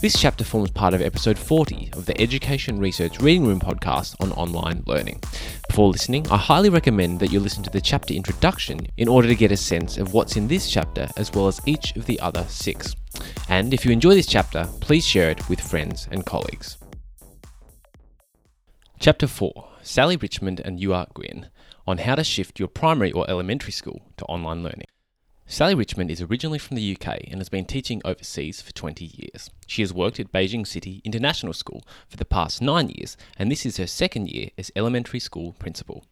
This chapter forms part of episode 40 of the Education Research Reading Room podcast on online learning. Before listening, I highly recommend that you listen to the chapter introduction in order to get a sense of what's in this chapter as well as each of the other six. And if you enjoy this chapter, please share it with friends and colleagues. Chapter 4 Sally Richmond and Yuart Nguyen on how to shift your primary or elementary school to online learning. Sally Richmond is originally from the UK and has been teaching overseas for 20 years. She has worked at Beijing City International School for the past nine years, and this is her second year as elementary school principal.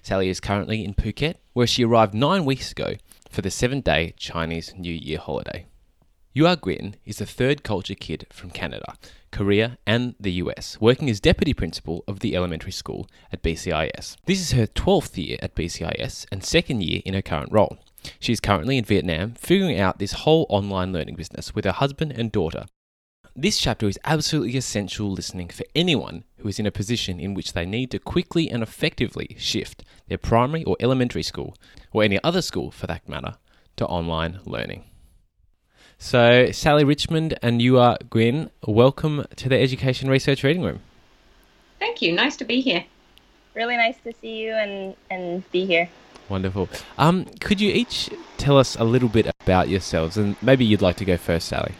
Sally is currently in Phuket, where she arrived nine weeks ago for the seven day Chinese New Year holiday. Nguyen is a third culture kid from Canada, Korea, and the US, working as deputy principal of the elementary school at BCIS. This is her 12th year at BCIS and second year in her current role. She is currently in Vietnam figuring out this whole online learning business with her husband and daughter. This chapter is absolutely essential listening for anyone who is in a position in which they need to quickly and effectively shift their primary or elementary school, or any other school for that matter, to online learning. So, Sally Richmond and Yuart Nguyen, welcome to the Education Research Reading Room. Thank you. Nice to be here. Really nice to see you and, and be here. Wonderful. Um, could you each tell us a little bit about yourselves? And maybe you'd like to go first, Sally.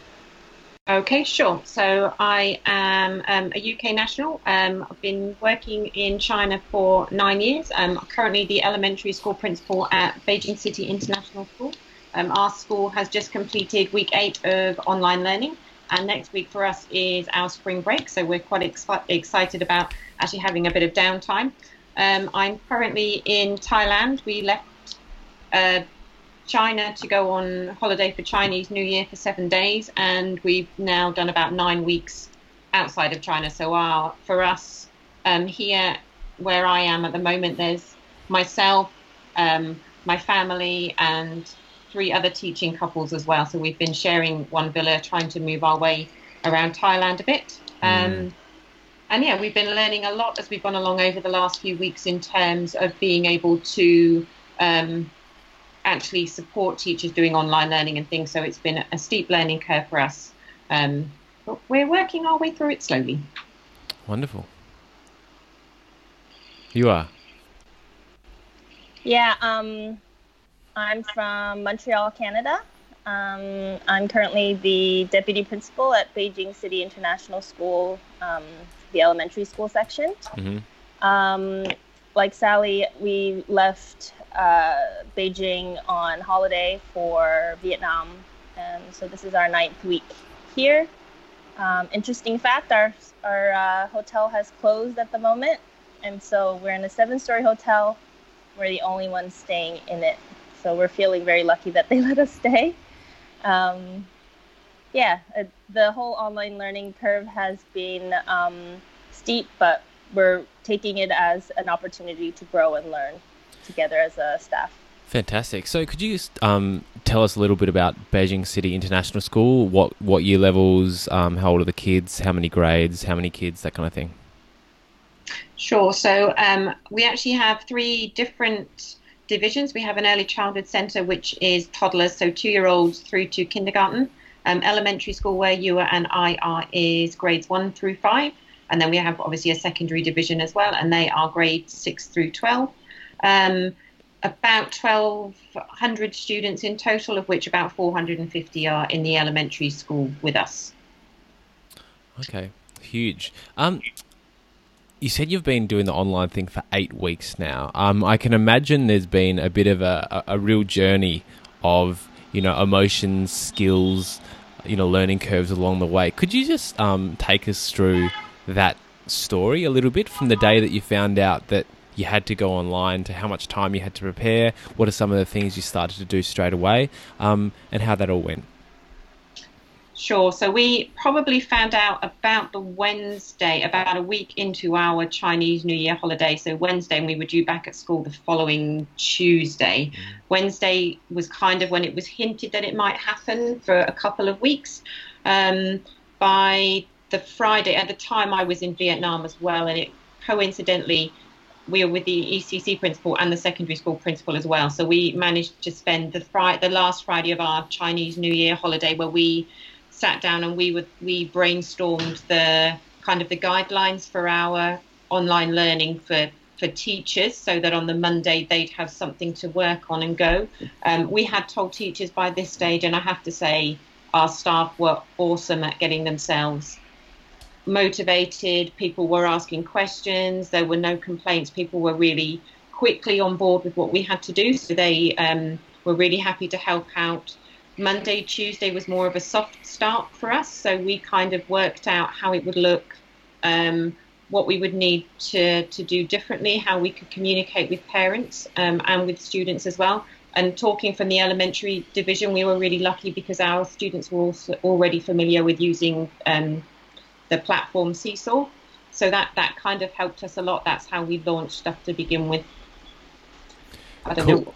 Okay, sure. So I am um, a UK national. Um, I've been working in China for nine years. Um, I'm currently the elementary school principal at Beijing City International School. Um, our school has just completed week eight of online learning, and next week for us is our spring break. So we're quite ex- excited about actually having a bit of downtime. Um, I'm currently in Thailand. We left uh, China to go on holiday for Chinese New Year for seven days, and we've now done about nine weeks outside of China. So, our, for us um, here, where I am at the moment, there's myself, um, my family, and three other teaching couples as well. So, we've been sharing one villa, trying to move our way around Thailand a bit. Um, mm and yeah, we've been learning a lot as we've gone along over the last few weeks in terms of being able to um, actually support teachers doing online learning and things. So it's been a steep learning curve for us. Um, but we're working our way through it slowly. Wonderful. You are. Yeah, um, I'm from Montreal, Canada. Um, I'm currently the deputy principal at Beijing City International School um, the elementary school section. Mm-hmm. Um, like Sally, we left uh, Beijing on holiday for Vietnam, and so this is our ninth week here. Um, interesting fact: our our uh, hotel has closed at the moment, and so we're in a seven-story hotel. We're the only ones staying in it, so we're feeling very lucky that they let us stay. Um, yeah, uh, the whole online learning curve has been um, steep, but we're taking it as an opportunity to grow and learn together as a staff. Fantastic. So, could you just um, tell us a little bit about Beijing City International School? What what year levels? Um, how old are the kids? How many grades? How many kids? That kind of thing. Sure. So um, we actually have three different divisions. We have an early childhood centre, which is toddlers, so two year olds through to kindergarten. Um, elementary school, where you are and I are, is grades one through five. And then we have obviously a secondary division as well, and they are grades six through 12. Um, about 1,200 students in total, of which about 450 are in the elementary school with us. Okay, huge. Um, you said you've been doing the online thing for eight weeks now. Um, I can imagine there's been a bit of a, a, a real journey of you know emotions, skills, you know, learning curves along the way. Could you just um, take us through that story a little bit from the day that you found out that you had to go online to how much time you had to prepare? What are some of the things you started to do straight away, um, and how that all went? Sure. So we probably found out about the Wednesday, about a week into our Chinese New Year holiday. So Wednesday, and we were due back at school the following Tuesday. Mm. Wednesday was kind of when it was hinted that it might happen for a couple of weeks. Um, by the Friday, at the time I was in Vietnam as well, and it coincidentally we were with the ECC principal and the secondary school principal as well. So we managed to spend the Friday, the last Friday of our Chinese New Year holiday, where we sat down and we would we brainstormed the kind of the guidelines for our online learning for for teachers so that on the Monday they'd have something to work on and go. Um, we had told teachers by this stage, and I have to say, our staff were awesome at getting themselves motivated. People were asking questions. There were no complaints. People were really quickly on board with what we had to do. So they um, were really happy to help out. Monday, Tuesday was more of a soft start for us. So we kind of worked out how it would look, um, what we would need to, to do differently, how we could communicate with parents um, and with students as well. And talking from the elementary division, we were really lucky because our students were also already familiar with using um, the platform Seesaw. So that, that kind of helped us a lot. That's how we launched stuff to begin with. I don't Cool. know.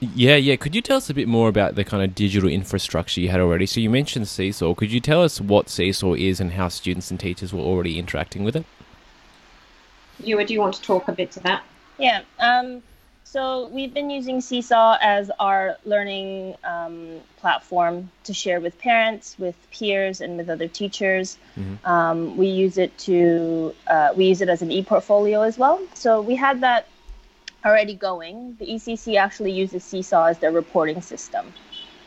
Yeah, yeah. Could you tell us a bit more about the kind of digital infrastructure you had already? So you mentioned Seesaw. Could you tell us what Seesaw is and how students and teachers were already interacting with it? You, do you want to talk a bit to that? Yeah. Um, so we've been using Seesaw as our learning um, platform to share with parents, with peers, and with other teachers. Um, we use it to uh, we use it as an e-portfolio as well. So we had that already going. The ECC actually uses Seesaw as their reporting system.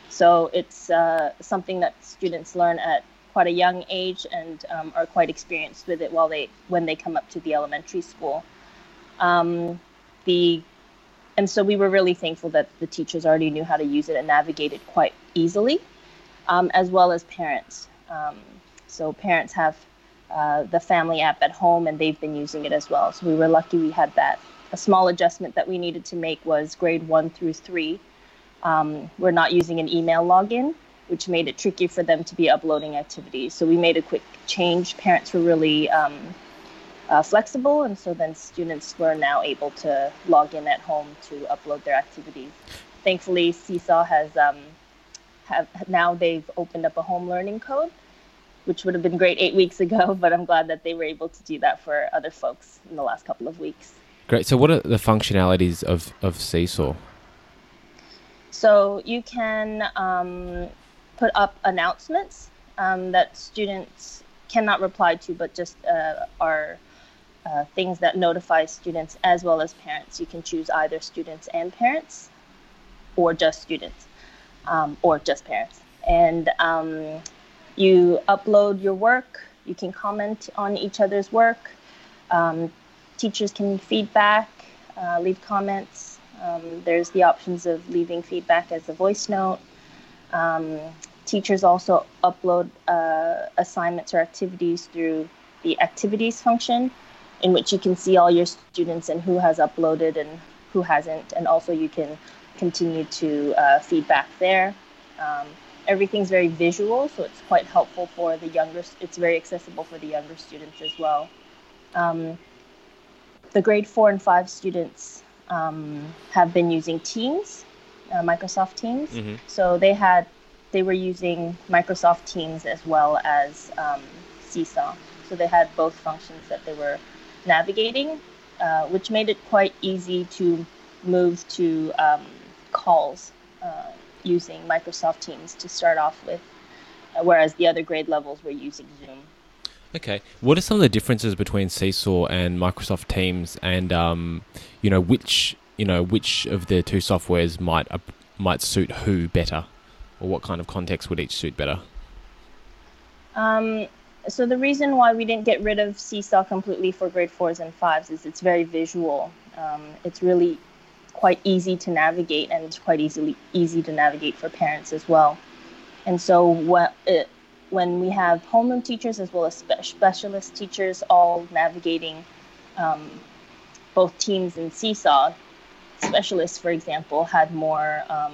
So it's uh, something that students learn at quite a young age and um, are quite experienced with it while they when they come up to the elementary school. Um, the and so we were really thankful that the teachers already knew how to use it and navigate it quite easily, um, as well as parents. Um, so parents have uh, the family app at home and they've been using it as well. So we were lucky we had that. A small adjustment that we needed to make was grade one through three. Um, we're not using an email login, which made it tricky for them to be uploading activities. So we made a quick change. Parents were really um, uh, flexible, and so then students were now able to log in at home to upload their activities. Thankfully, Seesaw has um, have now they've opened up a home learning code, which would have been great eight weeks ago, but I'm glad that they were able to do that for other folks in the last couple of weeks. Great. So what are the functionalities of, of Seesaw? So you can um, put up announcements um, that students cannot reply to, but just uh, are uh, things that notify students as well as parents. You can choose either students and parents, or just students, um, or just parents. And um, you upload your work. You can comment on each other's work. Teachers can feedback, uh, leave comments. Um, there's the options of leaving feedback as a voice note. Um, teachers also upload uh, assignments or activities through the activities function, in which you can see all your students and who has uploaded and who hasn't. And also, you can continue to uh, feedback there. Um, everything's very visual, so it's quite helpful for the younger. It's very accessible for the younger students as well. Um, the grade four and five students um, have been using Teams, uh, Microsoft Teams. Mhm. So they had they were using Microsoft Teams as well as um, Seesaw. So they had both functions that they were navigating, uh, which made it quite easy to move to um, calls uh, using Microsoft Teams to start off with, uh, whereas the other grade levels were using Zoom. Okay. What are some of the differences between Seesaw and Microsoft Teams, and um, you know which you know which of the two softwares might uh, might suit who better, or what kind of context would each suit better? Um, so the reason why we didn't get rid of Seesaw completely for grade fours and fives is it's very visual. Um, it's really quite easy to navigate, and it's quite easily easy to navigate for parents as well. And so what it, when we have homeroom teachers as well as spe- specialist teachers all navigating um, both teams and Seesaw, specialists, for example, had more um,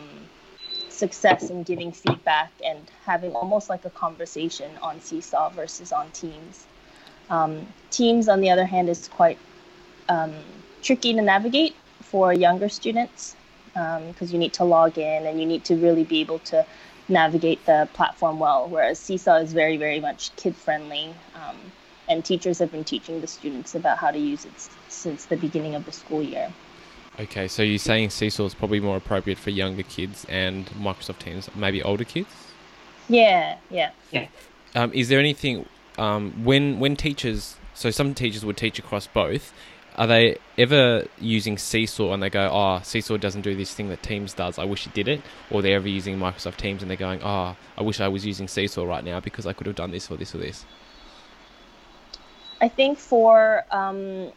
success in giving feedback and having almost like a conversation on Seesaw versus on Teams. Um, teams, on the other hand, is quite um, tricky to navigate for younger students because you need to log in and you need to really be able to navigate the platform well, whereas Seesaw is very, very much kid friendly. Um, and teachers have been teaching the students about how to use it s- since the beginning of the school year. Okay, so you're saying Seesaw is probably more appropriate for younger kids, and Microsoft Teams maybe older kids. Yeah, yeah. Yeah. Um, is there anything um, when when teachers? So some teachers would teach across both. Are they ever using Seesaw and they go, "Oh, Seesaw doesn't do this thing that Teams does. I wish it did it," or they're ever using Microsoft Teams and they're going, "Oh, I wish I was using Seesaw right now because I could have done this or this or this." I think for um,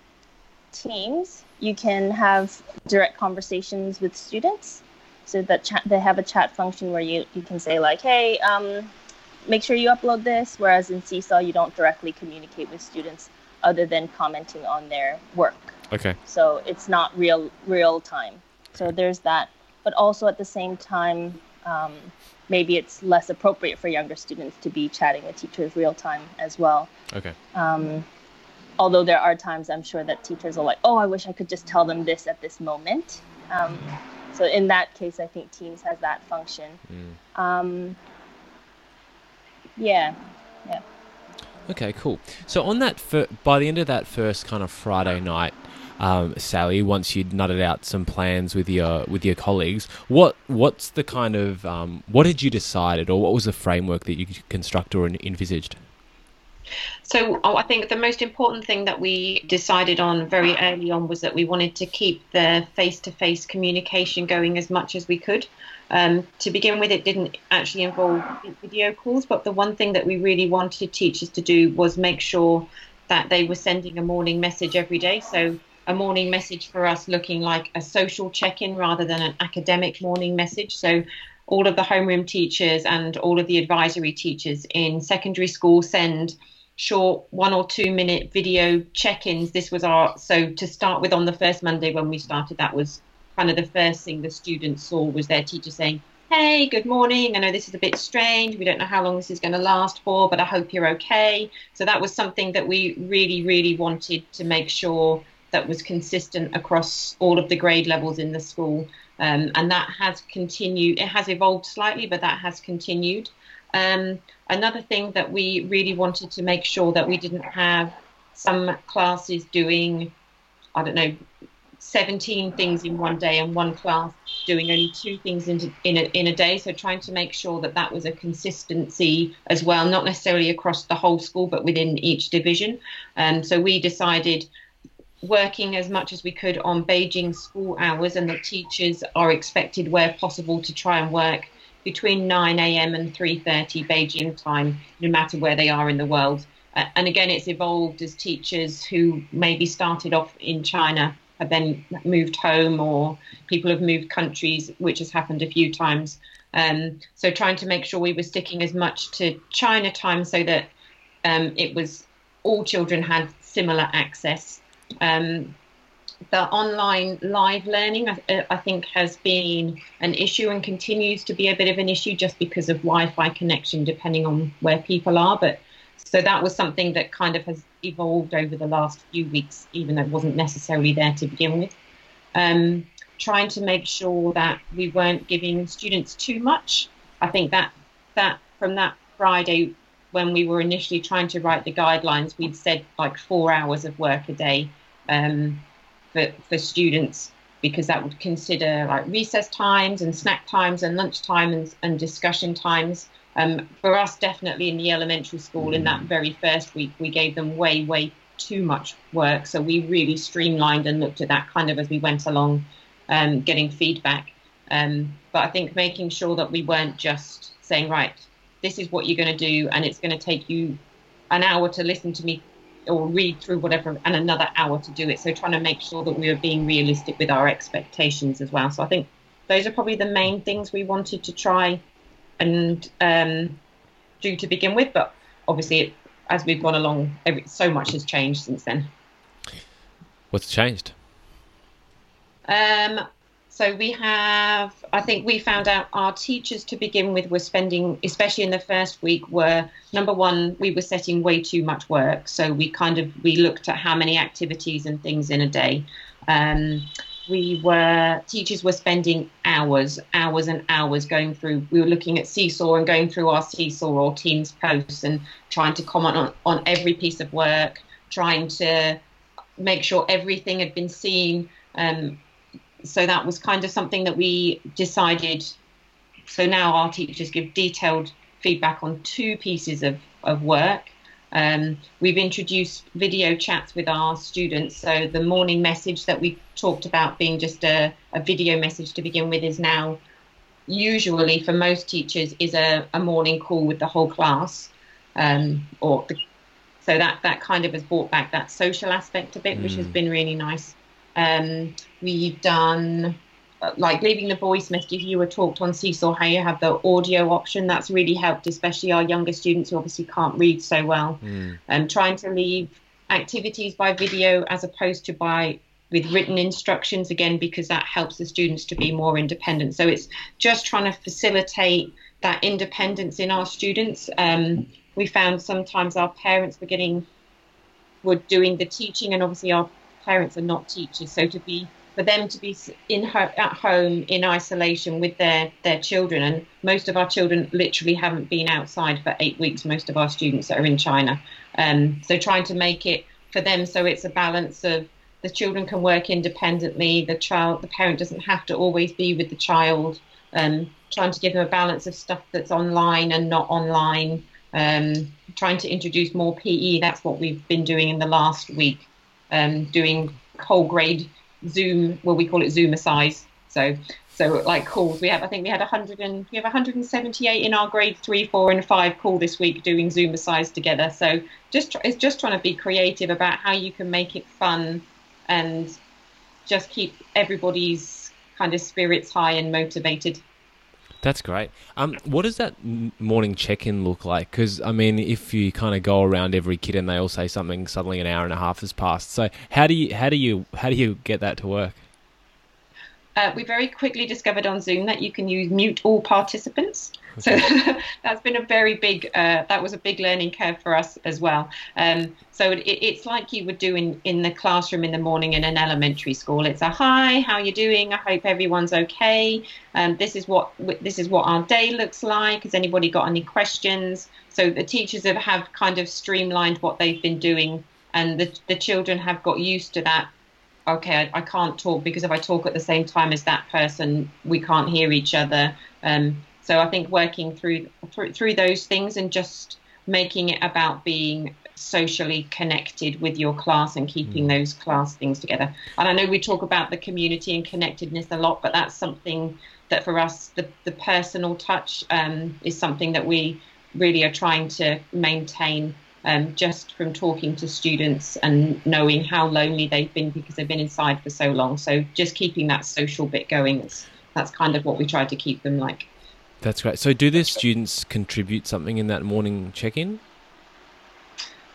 teams, you can have direct conversations with students. So that they have a chat function where you, you can say like, hey, um, make sure you upload this. Whereas in Seesaw, you don't directly communicate with students other than commenting on their work. Okay. So it's not real real time. So there's that. But also at the same time, um, maybe it's less appropriate for younger students to be chatting with teachers real time as well. Okay. Um, although there are times I'm sure that teachers are like, oh, I wish I could just tell them this at this moment. Um, so in that case, I think Teams has that function. Mm. Um, yeah, yeah. Okay, cool. So on that, fir- by the end of that first kind of Friday night, um, Sally, once you'd nutted out some plans with your with your colleagues, what what's the kind of um, what had you decided, or what was the framework that you constructed or envisaged? So oh, I think the most important thing that we decided on very early on was that we wanted to keep the face-to-face communication going as much as we could. Um, to begin with, it didn't actually involve video calls, but the one thing that we really wanted teachers to do was make sure that they were sending a morning message every day. So a morning message for us looking like a social check-in rather than an academic morning message. So all of the homeroom teachers and all of the advisory teachers in secondary school send short one or two minute video check-ins this was our so to start with on the first monday when we started that was kind of the first thing the students saw was their teacher saying hey good morning. I know this is a bit strange. We don't know how long this is going to last for but i hope you're okay. So that was something that we really really wanted to make sure that was consistent across all of the grade levels in the school. Um, and that has continued it has evolved slightly but that has continued. Um, another thing that we really wanted to make sure that we didn't have some classes doing, I don't know, 17 things in one day and one class doing only two things in, in, a, in a day. So trying to make sure that that was a consistency as well, not necessarily across the whole school, but within each division. And um, so we decided working as much as we could on Beijing school hours and the teachers are expected where possible to try and work between 9 a.m. and 3:30 Beijing time, no matter where they are in the world. Uh, and again, it's evolved as teachers who maybe started off in China have then moved home, or people have moved countries, which has happened a few times. Um, so trying to make sure we were sticking as much to China time so that um, it was all children had similar access. Um, the online live learning, I, I, think, has been an issue and continues to be a bit of an issue just because of Wi-Fi connection, depending on where people are. But so that was something that kind of has evolved over the last few weeks, even though it wasn't necessarily there to begin with. Um, trying to make sure that we weren't giving students too much. I think that that from that Friday when we were initially trying to write the guidelines, we'd said like four hours of work a day. Um, for, for students because that would consider like recess times and snack times and lunch time and, and discussion times. Um, for us, definitely in the elementary school, in that very first week, we gave them way, way too much work. So we really streamlined and looked at that kind of as we went along, um, getting feedback. Um, but I think making sure that we weren't just saying, right, this is what you're going to do, and it's going to take you an hour to listen to me or read through whatever and another hour to do it. So trying to make sure that we were being realistic with our expectations as well. So I think those are probably the main things we wanted to try and um, do to begin with. But obviously, it, as we've gone along, every, so much has changed since then. What's changed? Um, so we have, I think we found out our teachers to begin with were spending, especially in the first week, were number one, we were setting way too much work. So we kind of we looked at how many activities and things in a day. Um, we were teachers were spending hours, hours and hours going through. We were looking at Seesaw and going through our Seesaw or Teams posts and trying to comment on on every piece of work, trying to make sure everything had been seen. Um, so that was kind of something that we decided. So now our teachers give detailed feedback on two pieces of, of work. Um, we've introduced video chats with our students. So the morning message that we talked about being just a, a video message to begin with is now usually for most teachers is a, a morning call with the whole class. Um, or the, so that, that kind of has brought back that social aspect a bit, mm. which has mm. been really nice. Um, we've done like leaving the voice message if you were talked on Seesaw, how you have the audio option, that's really helped, especially our younger students who obviously can't read so well. Mm. And trying to leave activities by video as opposed to by with written instructions again because that helps the students to be more independent. So it's just trying to facilitate that independence in our students. Um, we found sometimes our parents were getting were doing the teaching, and obviously our parents are not teachers, so to be for them to be in ho- at home in isolation with their their children. And most of our children literally haven't been outside for eight weeks. Most of our students that are in china. Um, so trying to make it for them so it's a balance of the children can work independently the child the parent doesn't have to always be with the child um, trying to give them a balance of stuff that's online and not online um, trying to introduce more pe that's what we've been doing in the last week um, doing whole grade Zoom, well, we call it Zoomicize. So, so like calls, we have, I think we had 100 and we have 178 in our grade three, four, and five call this week doing Zoomicize together. So, just it's just trying to be creative about how you can make it fun and just keep everybody's kind of spirits high and motivated. That's great. Um, what does that morning check-in look like? Because I mean, if you kind of go around every kid and they all say something, suddenly an hour and a half has passed. So how do you how do you how do you get that to work? Uh, we very quickly discovered on Zoom that you can use mute all participants. So that's been a very big, uh, that was a big learning curve for us as well. Um, so it, it's like you would do in, in the classroom in the morning in an elementary school. It's a hi, how are you doing? I hope everyone's okay. Um, this is what this is what our day looks like. Has anybody got any questions? So the teachers have, have kind of streamlined what they've been doing, and the the children have got used to that okay, I, I, can't talk because if I talk at the same time as that person, we can't hear each other. Um, so I think working through, through through those things and just making it about being socially connected with your class and keeping mm. those class things together. And I know we talk about the community and connectedness a lot, but that's something that for us, the, the personal touch um, is something that we really are trying to maintain um, just from talking to students and knowing how lonely they've been because they've been inside for so long. So just keeping that social bit going, is, that's kind of what we try to keep them like. That's great. So do the students contribute something in that morning check-in?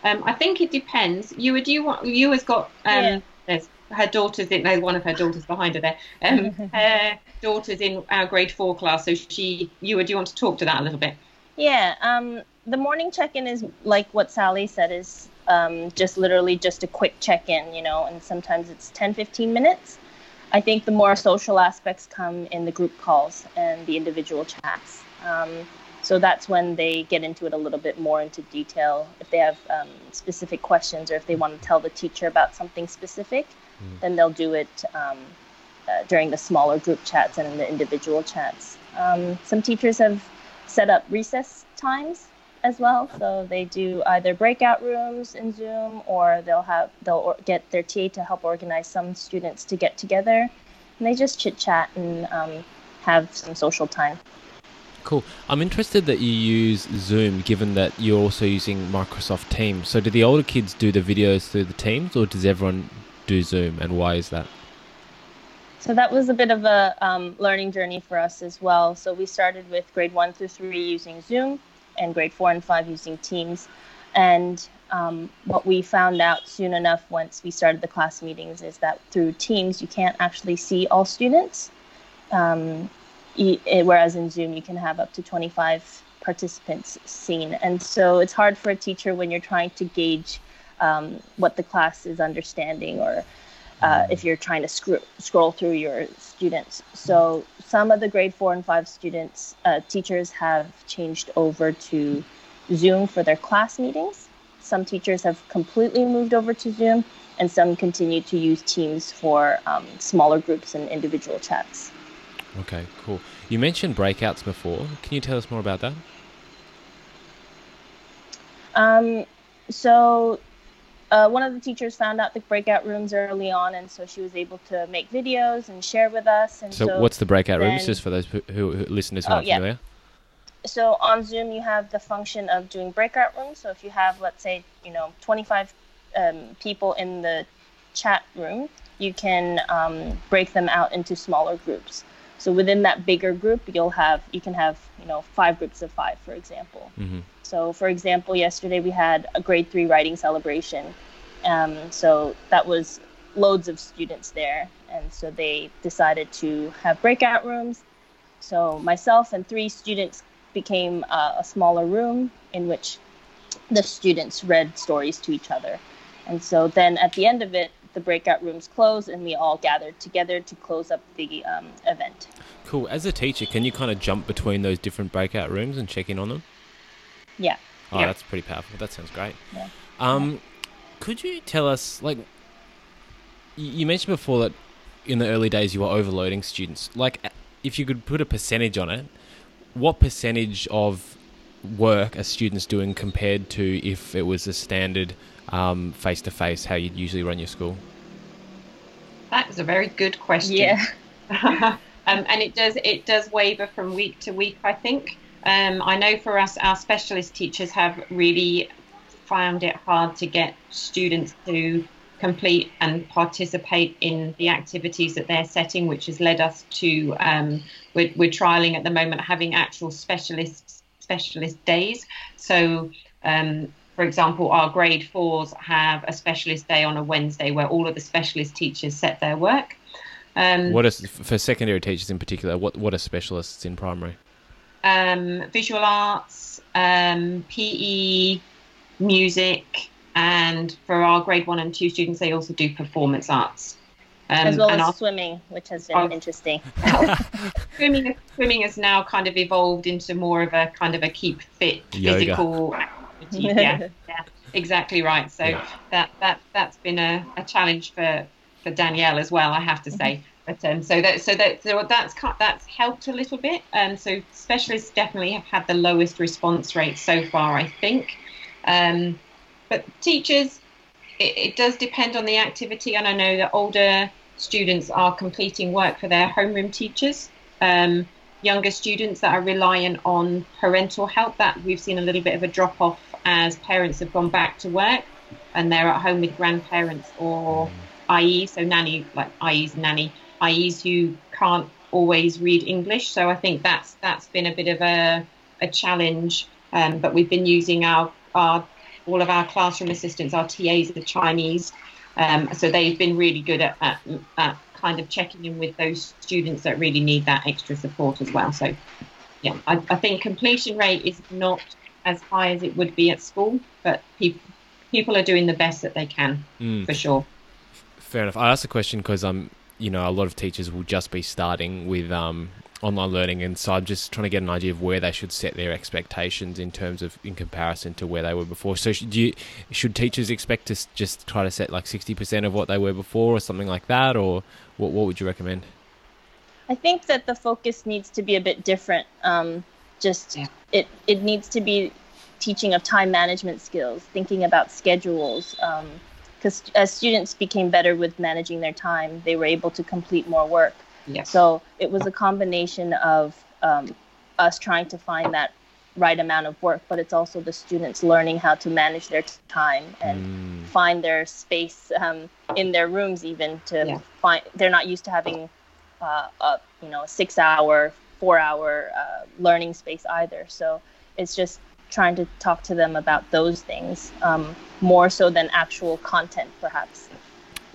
Um, I think it depends. You would you want you has got um, yeah. there's her daughter's in there's one of her daughters behind her there. Um, her daughter's in our grade four class, so she you would you want to talk to that a little bit? Yeah. Um, the morning check-in is like what Sally said is um, just literally just a quick check-in, you know, and sometimes it's 10, 15 minutes. I think the more social aspects come in the group calls and the individual chats. Um, so that's when they get into it a little bit more into detail. If they have um, specific questions or if they want to tell the teacher about something specific, mm. then they'll do it um, uh, during the smaller group chats and in the individual chats. Um, some teachers have set up recess times as well. So they do either breakout rooms in Zoom, or they'll have they'll get their TA to help organize some students to get together, and they just chit chat and um, have some social time. Cool. I'm interested that you use Zoom, given that you're also using Microsoft Teams. So, do the older kids do the videos through the Teams, or does everyone do Zoom, and why is that? So that was a bit of a um, learning journey for us as well. So we started with grade one through three using Zoom, and grade four and five using Teams. And um, what we found out soon enough once we started the class meetings is that through Teams, you can't actually see all students. Um, eh, whereas in Zoom, you can have up to 25 participants seen. And so it's hard for a teacher when you're trying to gauge um, what the class is understanding or uh, if you're trying to sc- scroll through your students. So some of the grade four and five students, uh, teachers have changed over to Zoom for their class meetings. Some teachers have completely moved over to Zoom, and some continue to use Teams for um, smaller groups and individual chats. Okay, cool. You mentioned breakouts before. Can you tell us more about that? Um, so uh, one of the teachers found out the breakout rooms early on, and so she was able to make videos and share with us. And so, so what's the breakout then- rooms? Just for those who, who, who listeners who Oh, aren't yeah. familiar. so on Zoom you have the function of doing breakout rooms. So if you have, let's say, you know, 25 um, people in the chat room, you can um, break them out into smaller groups. So within that bigger group, you'll have you can have you know five groups of five, for example. hmm So, for example, yesterday we had a grade three writing celebration. Um, so that was loads of students there, and so they decided to have breakout rooms. So myself and three students became uh, a smaller room in which the students read stories to each other. And so then at the end of it, the breakout rooms closed, and we all gathered together to close up the um, event. Cool. As a teacher, can you kind of jump between those different breakout rooms and check in on them? Yeah. Oh, Yeah. that's pretty powerful. That sounds great. Yeah. Um, could you tell us, like, you mentioned before that in the early days you were overloading students. Like, if you could put a percentage on it, what percentage of work are students doing compared to if it was a standard face to face, how you'd usually run your school? That is a very good question. Yeah. um, and it does it does waver from week to week. I think. Um, I know for us, our specialist teachers have really found it hard to get students to complete and participate in the activities that they're setting, which has led us to um, we're, we're trialing at the moment having actual specialist specialist days. So. Um, for example, our grade fours have a specialist day on a Wednesday where all of the specialist teachers set their work. Um, What is for secondary teachers in particular? What what are specialists in primary? Um, visual arts, um, PE, music, and for our grade one and two students, they also do performance arts. Um, as well and as our swimming, which has been Oh. interesting. swimming, swimming has now kind of evolved into more of a kind of a keep fit Yoga. physical activity. Yeah, yeah, exactly right. So Yeah. that that that's been a, a challenge for for Danielle as well, I have to say. But um, so that so that so that's that's helped a little bit. Um, so specialists definitely have had the lowest response rate so far, I think. Um, but teachers, it, it does depend on the activity, and I know that older students are completing work for their homeroom teachers. Um, younger students that are reliant on parental help, that we've seen a little bit of a drop off as parents have gone back to work and they're at home with grandparents or ayi, so nanny, like ayi's nanny, ayis who can't always read English. So I think that's that's been a bit of a, a challenge. Um, but we've been using our, our all of our classroom assistants, our TAs are Chinese. Um, so they've been really good at, at, at kind of checking in with those students that really need that extra support as well. So, yeah, I, I think completion rate is not as high as it would be at school, but people people are doing the best that they can Mm. for sure. Fair enough. I asked the question because um, you know, a lot of teachers will just be starting with um online learning, and so I'm just trying to get an idea of where they should set their expectations in terms of in comparison to where they were before. So, should you should teachers expect to just try to set like sixty percent of what they were before, or something like that, or what what would you recommend? I think that the focus needs to be a bit different. Um, just Yeah. it it needs to be teaching of time management skills, thinking about schedules. Because as students became better with managing their time, they were able to complete more work. Yes. So it was a combination of um, us trying to find that right amount of work, but it's also the students learning how to manage their time and Mm, find their space um, in their rooms even to Yeah. find they're not used to having uh, a you know six hour four hour uh, learning space either so it's just trying to talk to them about those things um, more so than actual content perhaps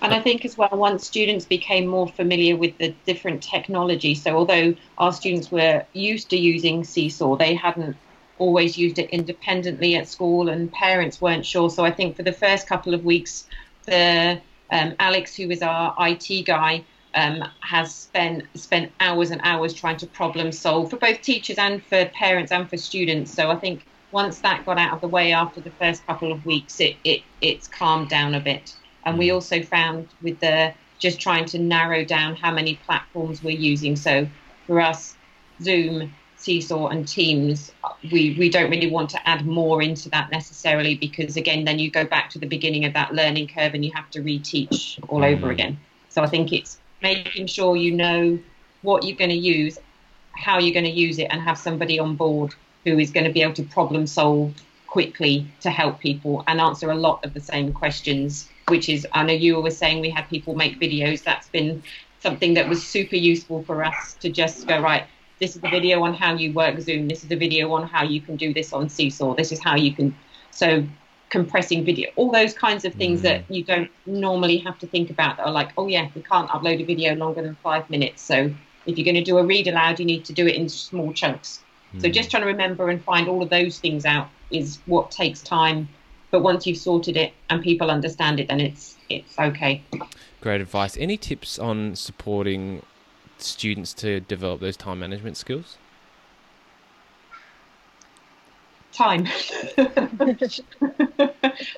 And I think as well, once students became more familiar with the different technology, so although our students were used to using Seesaw, they hadn't always used it independently at school, and parents weren't sure. So I think for the first couple of weeks, the um, Alex, who is our IT guy, um, has spent spent hours and hours trying to problem solve for both teachers and for parents and for students. So I think once that got out of the way after the first couple of weeks, it, it it's calmed down a bit. And we also found with the just trying to narrow down how many platforms we're using. So for us, Zoom, Seesaw and Teams, we, we don't really want to add more into that necessarily because, again, then you go back to the beginning of that learning curve and you have to reteach all mm. over again. So I think it's making sure you know what you're going to use, how you're going to use it, and have somebody on board who is going to be able to problem solve quickly to help people and answer a lot of the same questions. Which is, I know you were saying we had people make videos. That's been something that was super useful for us to just go right this is the video on how you work Zoom. This is the video on how you can do this on Seesaw. This is how you can. So compressing video, all those kinds of things mm. that you don't normally have to think about that are like, oh yeah, we can't upload a video longer than five minutes. So if you're going to do a read aloud, you need to do it in small chunks. Mm. So just trying to remember and find all of those things out is what takes time. But once you've sorted it and people understand it, then it's it's okay. Great advice. Any tips on supporting students to develop those time management skills? Time.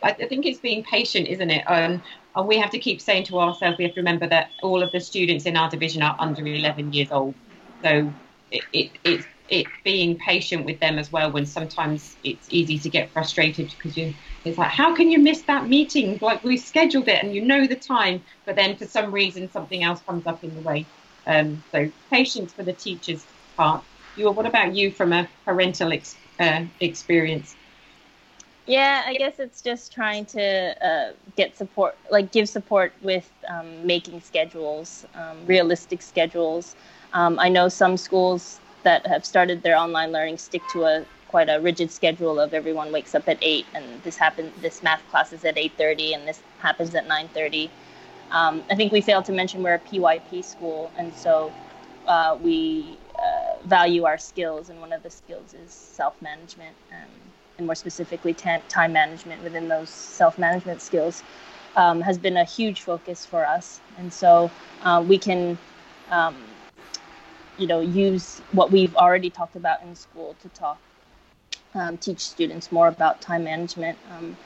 I think it's being patient, isn't it? Um, and we have to keep saying to ourselves, we have to remember that all of the students in our division are under 11 years old. So it, it, it's it being patient with them as well when sometimes it's easy to get frustrated because you it's like how can you miss that meeting like we scheduled it and you know the time but then for some reason something else comes up in the way um, so patience for the teacher's part. You, what about you from a parental ex, uh, experience? Yeah, I guess it's just trying to uh, get support, like give support with um, making schedules, um, realistic schedules. Um, I know some schools that have started their online learning stick to a quite a rigid schedule of everyone wakes up at eight, and this happens. This math class is at eight thirty, and this happens at nine thirty. Um, I think we failed to mention we're a PYP school, and so uh, we uh, value our skills, and one of the skills is self management, um, and more specifically, t- time management within those self management skills. Um, has been a huge focus for us, and so uh, we can, um, you know, use what we've already talked about in school to talk, um, teach students more about time management, um,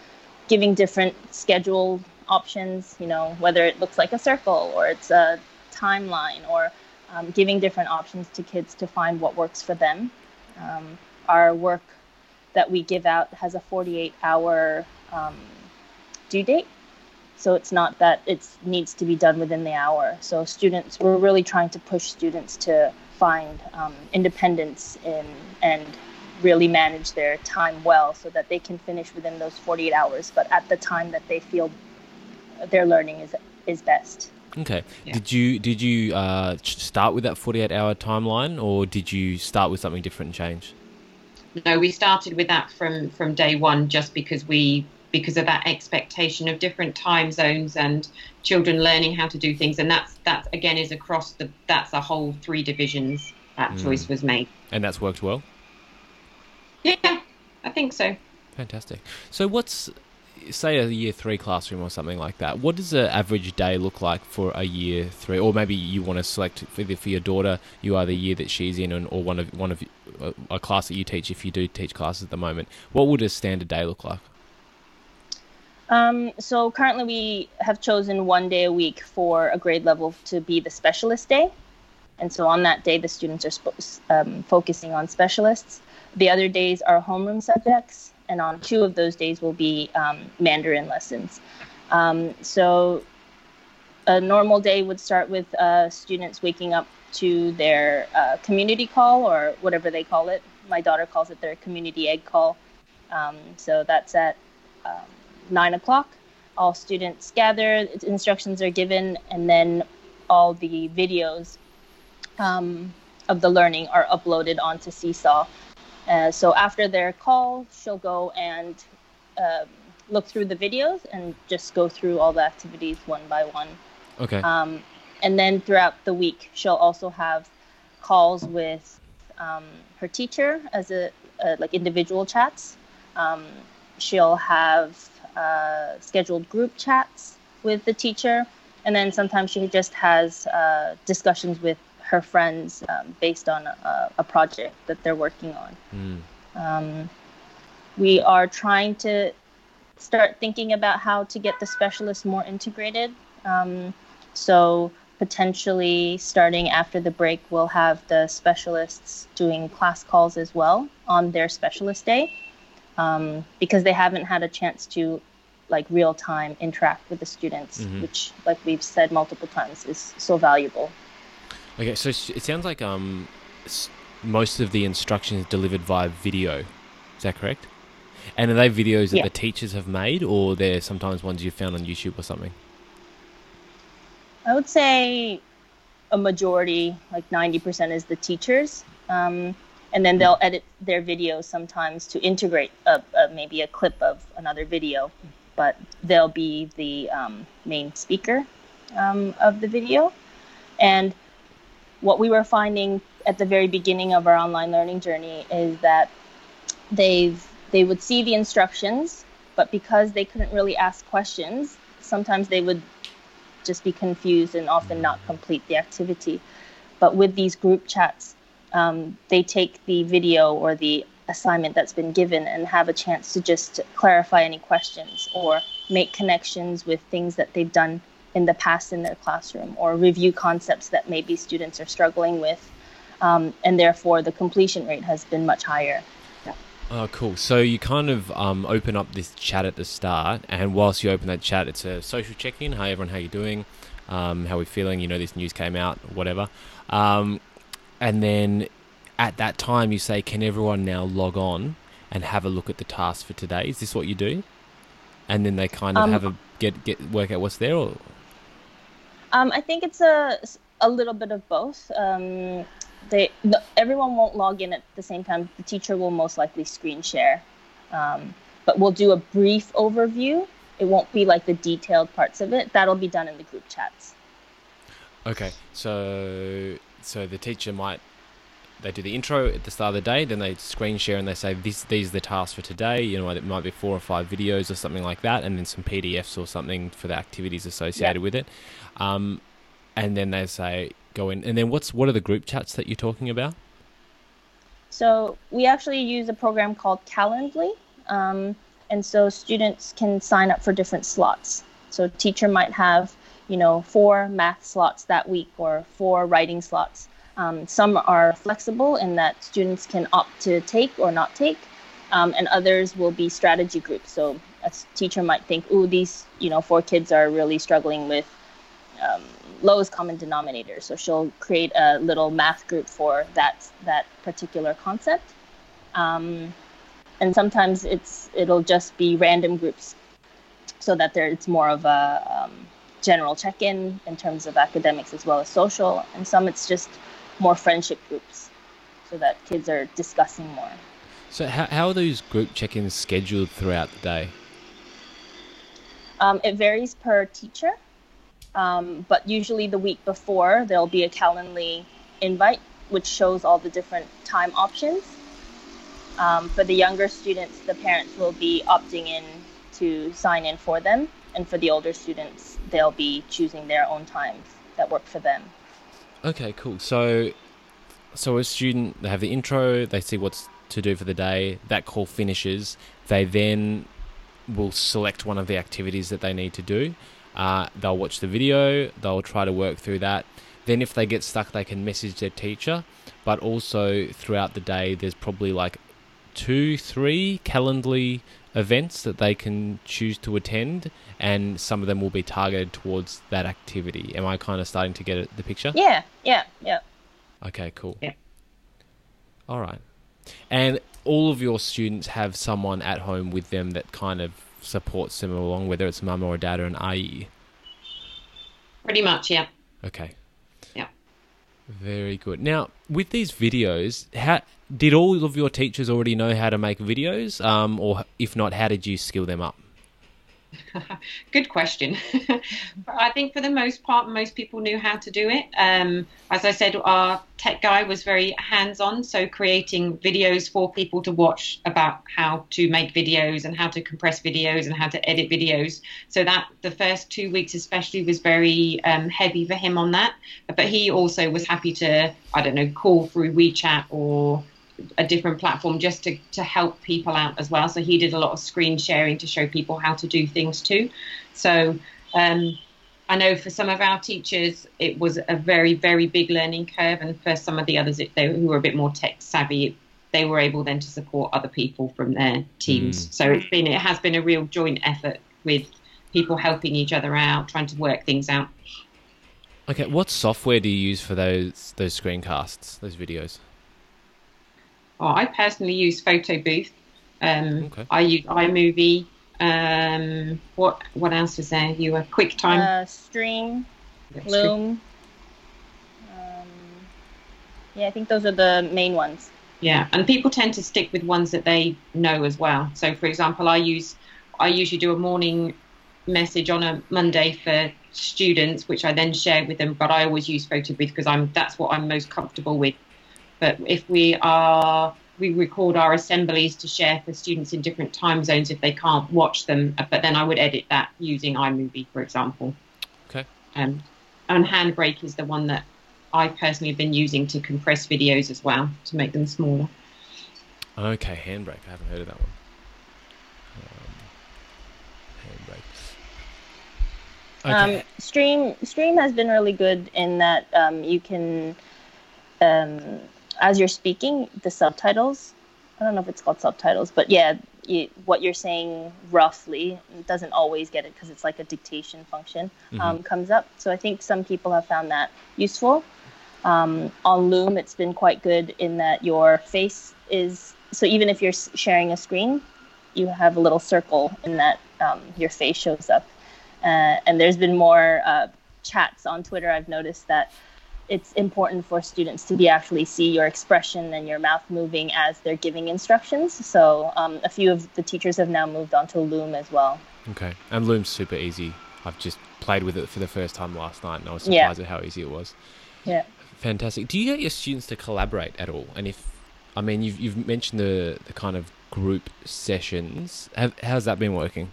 giving different schedule options, you know, whether it looks like a circle or it's a timeline or um, giving different options to kids to find what works for them. Um, our work that we give out has a 48 hour um, due date. So it's not that it needs to be done within the hour. So students, we're really trying to push students to find um, independence in and really manage their time well so that they can finish within those 48 hours, but at the time that they feel their learning is is best. Okay. Yeah. Did you did you uh, start with that forty eight hour timeline, or did you start with something different and change? No, we started with that from from day one, just because we because of that expectation of different time zones and children learning how to do things, and that's that again is across the that's a whole three divisions that mm. choice was made. And that's worked well. Yeah, I think so. Fantastic. So what's say a year three classroom or something like that, what does an average day look like for a year three? Or maybe you want to select either for your daughter, you are the year that she's in, or one of one of a class that you teach if you do teach classes at the moment. What would a standard day look like? Um, so currently we have chosen one day a week for a grade level to be the specialist day. And so on that day, the students are sp- um, focusing on specialists. The other days are homeroom subjects and on two of those days will be um, Mandarin lessons. Um, so a normal day would start with uh, students waking up to their uh, community call or whatever they call it. My daughter calls it their community egg call. Um, so that's at um, nine o'clock. All students gather, instructions are given, and then all the videos um, of the learning are uploaded onto Seesaw uh, so after their call, she'll go and um, look through the videos and just go through all the activities one by one. Okay. Um, and then throughout the week, she'll also have calls with um, her teacher as a, a, like individual chats. Um, she'll have uh, scheduled group chats with the teacher, and then sometimes she just has uh, discussions with her friends um, based on a, a, project that they're working on. Mm. Um, we are trying to start thinking about how to get the specialists more integrated. Um, so potentially starting after the break, we'll have the specialists doing class calls as well on their specialist day um, because they haven't had a chance to like real time interact with the students, mm-hmm. which, like we've said multiple times, is so valuable. Okay, so it sounds like um, most of the instructions delivered via video. Is that correct? And are they videos that yeah. the teachers have made, or they're sometimes ones you found on YouTube or something? I would say a majority, like 90%, is the teachers. Um, and then they'll edit their videos sometimes to integrate a, a, maybe a clip of another video, but they'll be the um, main speaker um, of the video. And what we were finding at the very beginning of our online learning journey is that they've they would see the instructions, but because they couldn't really ask questions, sometimes they would just be confused and often not complete the activity. But with these group chats, um, they take the video or the assignment that's been given and have a chance to just clarify any questions or make connections with things that they've done in the past in their classroom or review concepts that maybe students are struggling with. Um, and therefore, the completion rate has been much higher. Oh, cool. So you kind of um, open up this chat at the start, and whilst you open that chat, it's a social check-in. Hi, everyone. How you doing? Um, how we feeling? You know, this news came out, whatever. And then at that time, you say, "Can everyone now log on and have a look at the task for today?" Is this what you do? And then they kind of um, have a get get work out what's there, or um, I think it's a a little bit of both. Um, they the, everyone won't log in at the same time. The teacher will most likely screen share, um, but we'll do a brief overview. It won't be like the detailed parts of it. That'll be done in the group chats. Okay, so so the teacher might they do the intro at the start of the day, then they screen share and they say this these are the tasks for today. You know, it might be four or five videos or something like that, and then some PDFs or something for the activities associated with it. Um, and then they say go in. And then what's what are the group chats that you're talking about? So we actually use a program called Calendly, um, and so students can sign up for different slots. So teacher might have you know four math slots that week or four writing slots. Um, some are flexible in that students can opt to take or not take, um, and others will be strategy groups. So a teacher might think, "Oh, these you know four kids are really struggling with um, lowest common denominator. So she'll create a little math group for that that particular concept. Um, and sometimes it's it'll just be random groups, so that there it's more of a um, general check-in in terms of academics as well as social. And some it's just more friendship groups, so that kids are discussing more. So how how are those group check-ins scheduled throughout the day? Um, it varies per teacher. Um, but usually the week before, there'll be a Calendly invite, which shows all the different time options. Um, for the younger students, the parents will be opting in to sign in for them. And for the older students, they'll be choosing their own times that work for them. Okay, cool. So, so a student, they have the intro, they see what's to do for the day, that call finishes, they then will select one of the activities that they need to do. Uh, they'll watch the video, they'll try to work through that. Then, if they get stuck, they can message their teacher. But also, throughout the day, there's probably like two, three Calendly events that they can choose to attend, and some of them will be targeted towards that activity. Am I kind of starting to get the picture? Yeah, yeah, yeah. Okay, cool. Yeah. All right. And all of your students have someone at home with them that kind of supports them along, whether it's mum or dad or an ayi? Pretty much, yeah. Okay. Very good. Now, with these videos, how did all of your teachers already know how to make videos, um, or if not, how did you skill them up? Good question. I think for the most part, most people knew how to do it. Um, as I said, our tech guy was very hands on, so creating videos for people to watch about how to make videos and how to compress videos and how to edit videos. So that the first two weeks, especially, was very um, heavy for him on that. But he also was happy to, I don't know, call through WeChat or a different platform just to, to help people out as well. So he did a lot of screen sharing to show people how to do things too. So um, I know for some of our teachers, it was a very, very big learning curve, and for some of the others it, they, who were a bit more tech savvy, they were able then to support other people from their teams. Mm. So it's been it has been a real joint effort with people helping each other out, trying to work things out. Okay, what software do you use for those those screencasts, those videos? Oh, I personally use Photo Booth. Um, okay. I use iMovie. Um, what what else is there? You have QuickTime? Uh, Stream, Loom. Um, yeah, I think those are the main ones. Yeah, and people tend to stick with ones that they know as well. So, for example, I use I usually do a morning message on a Monday for students, which I then share with them. But I always use Photo Booth because I'm that's what I'm most comfortable with. But if we are we record our assemblies to share for students in different time zones if they can't watch them. But then I would edit that using iMovie, for example. Okay. Um, and Handbrake is the one that I personally have been using to compress videos as well to make them smaller. Okay, Handbrake. I haven't heard of that one. Um, okay. Um, Stream Stream has been really good in that um, you can, um, as you're speaking, the subtitles. I don't know if it's called subtitles, but yeah, you, what you're saying roughly doesn't always get it because it's like a dictation function mm-hmm. Um, comes up. So I think some people have found that useful. Um, on Loom, it's been quite good in that your face is so even if you're sharing a screen, you have a little circle in that um, your face shows up. Uh, and there's been more uh, chats on Twitter. I've noticed that it's important for students to be actually see your expression and your mouth moving as they're giving instructions. So um, a few of the teachers have now moved on to Loom as well. Okay, and Loom's super easy. I've just played with it for the first time last night, and I was surprised yeah. at how easy it was. Yeah. Fantastic. Do you get your students to collaborate at all? And if, I mean, you've you've mentioned the the kind of group sessions. Have, how's that been working?